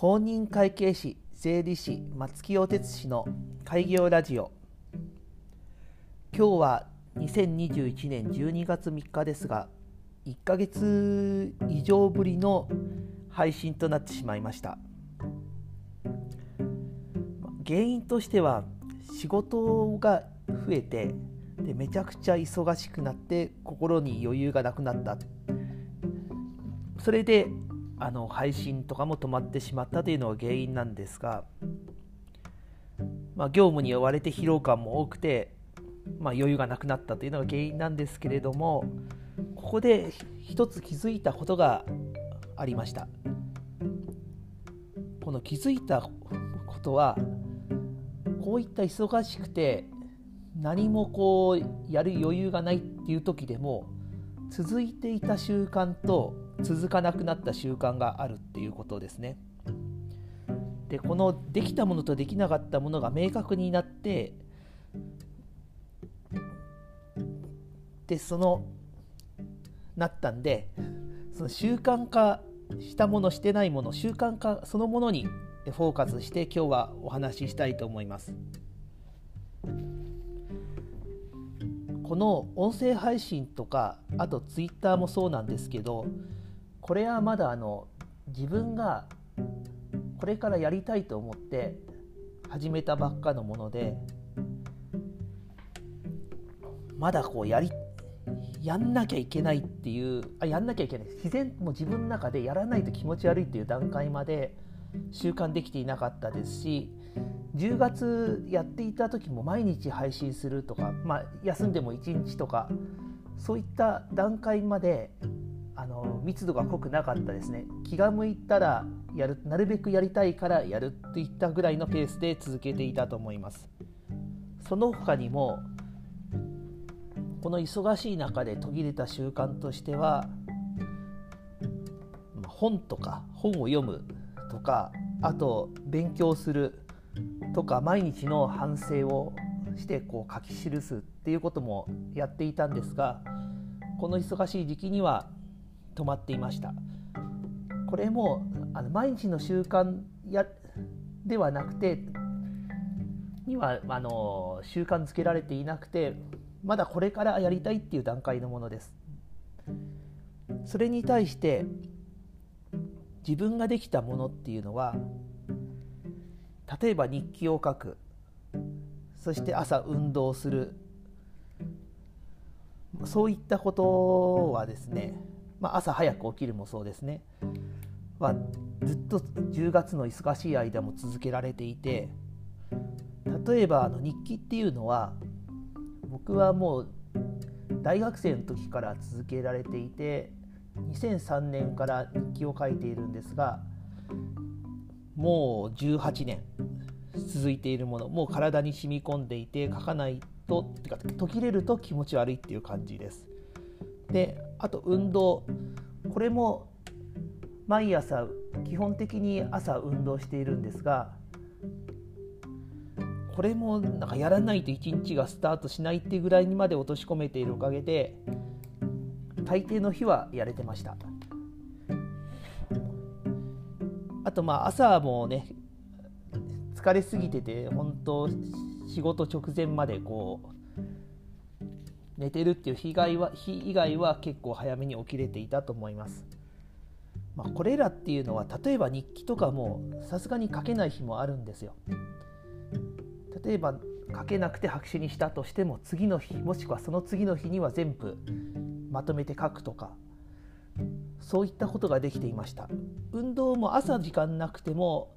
公認会計士税理士松木大哲氏の開業ラジオ。今日は2021年12月3日ですが1ヶ月以上ぶりの配信となってしまいました。原因としては仕事が増えてでめちゃくちゃ忙しくなって心に余裕がなくなったそれであの配信とかも止まってしまったというのが原因なんですが、まあ、業務に追われて疲労感も多くて、まあ、余裕がなくなったというのが原因なんですけれどもここで一つ気づいたことがありました。この気づいたことはこういった忙しくて何もこうやる余裕がないっていう時でも続いていた習慣と続かなくなった習慣があるっていうことですね。でこのできたものとできなかったものが明確になってでそのなったんでその習慣化したものしてないもの習慣化そのものにフォーカスして今日はお話ししたいと思います。この音声配信とかあとツイッターもそうなんですけどこれはまだあの自分がこれからやりたいと思って始めたばっかのものでまだこうやりやんなきゃいけないっていうあやんなきゃいけない。自然も自分の中でやらないと気持ち悪いっていう段階まで習慣できていなかったですし10月やっていた時も毎日配信するとか、まあ、休んでも1日とかそういった段階まであの密度が濃くなかったですね。気が向いたらやるなるべくやりたいからやるといったぐらいのペースで続けていたと思います。その他にもこの忙しい中で途切れた習慣としては本とか本を読むとかあと勉強するとか毎日の反省をしてこう書き記すっていうこともやっていたんですがこの忙しい時期には止まっていました。これもあの毎日の習慣やではなくてにはあの習慣づけられていなくてまだこれからやりたいっていう段階のものです。それに対して自分ができたものっていうのは例えば日記を書く。そして朝運動する。そういったことはですね、まあ、朝早く起きるもそうですね。はずっと10月の忙しい間も続けられていて例えばあの日記っていうのは僕はもう大学生の時から続けられていて2003年から日記を書いているんですがもう18年続いているものもう体に染み込んでいて書かないとってか途切れると気持ち悪いっていう感じです。であと運動。これも毎朝基本的に朝運動しているんですがこれもなんかやらないと一日がスタートしないってぐらいにまで落とし込めているおかげで大抵の日はやれてました。あとまあ朝もね疲れすぎてて本当仕事直前までこう寝てるっていう日以外は日以外は結構早めに起きれていたと思います。まあ、これらっていうのは例えば日記とかもさすがに書けない日もあるんですよ。例えば書けなくて白紙にしたとしても次の日もしくはその次の日には全部まとめて書くとかそういったことができていました運動も朝時間なくても、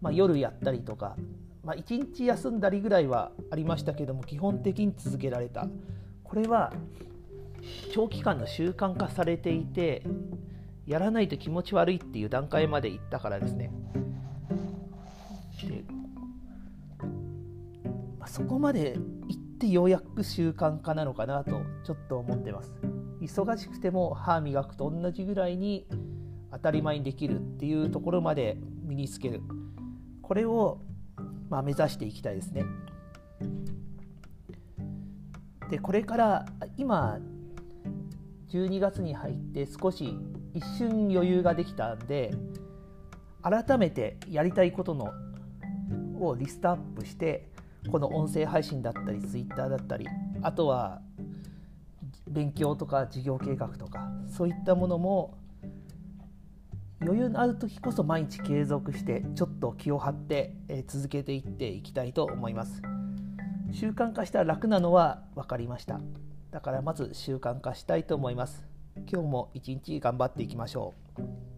まあ、夜やったりとか、まあ、1日休んだりぐらいはありましたけども基本的に続けられたこれは長期間の習慣化されていてやらないと気持ち悪いっていう段階までいったからですね。で、まあ、そこまでいってようやく習慣化なのかなとちょっと思ってます。忙しくても歯磨くと同じぐらいに当たり前にできるっていうところまで身につける。これをまあ目指していきたいですね。でこれから今12月に入って少し一瞬余裕ができたんで改めてやりたいことのをリストアップしてこの音声配信だったり Twitter だったりあとは勉強とか事業計画とかそういったものも余裕のある時こそ毎日継続してちょっと気を張って続けていっていきたいと思います。習慣化したら楽なのは分かりました。だからまず習慣化したいと思います。今日も一日頑張っていきましょう。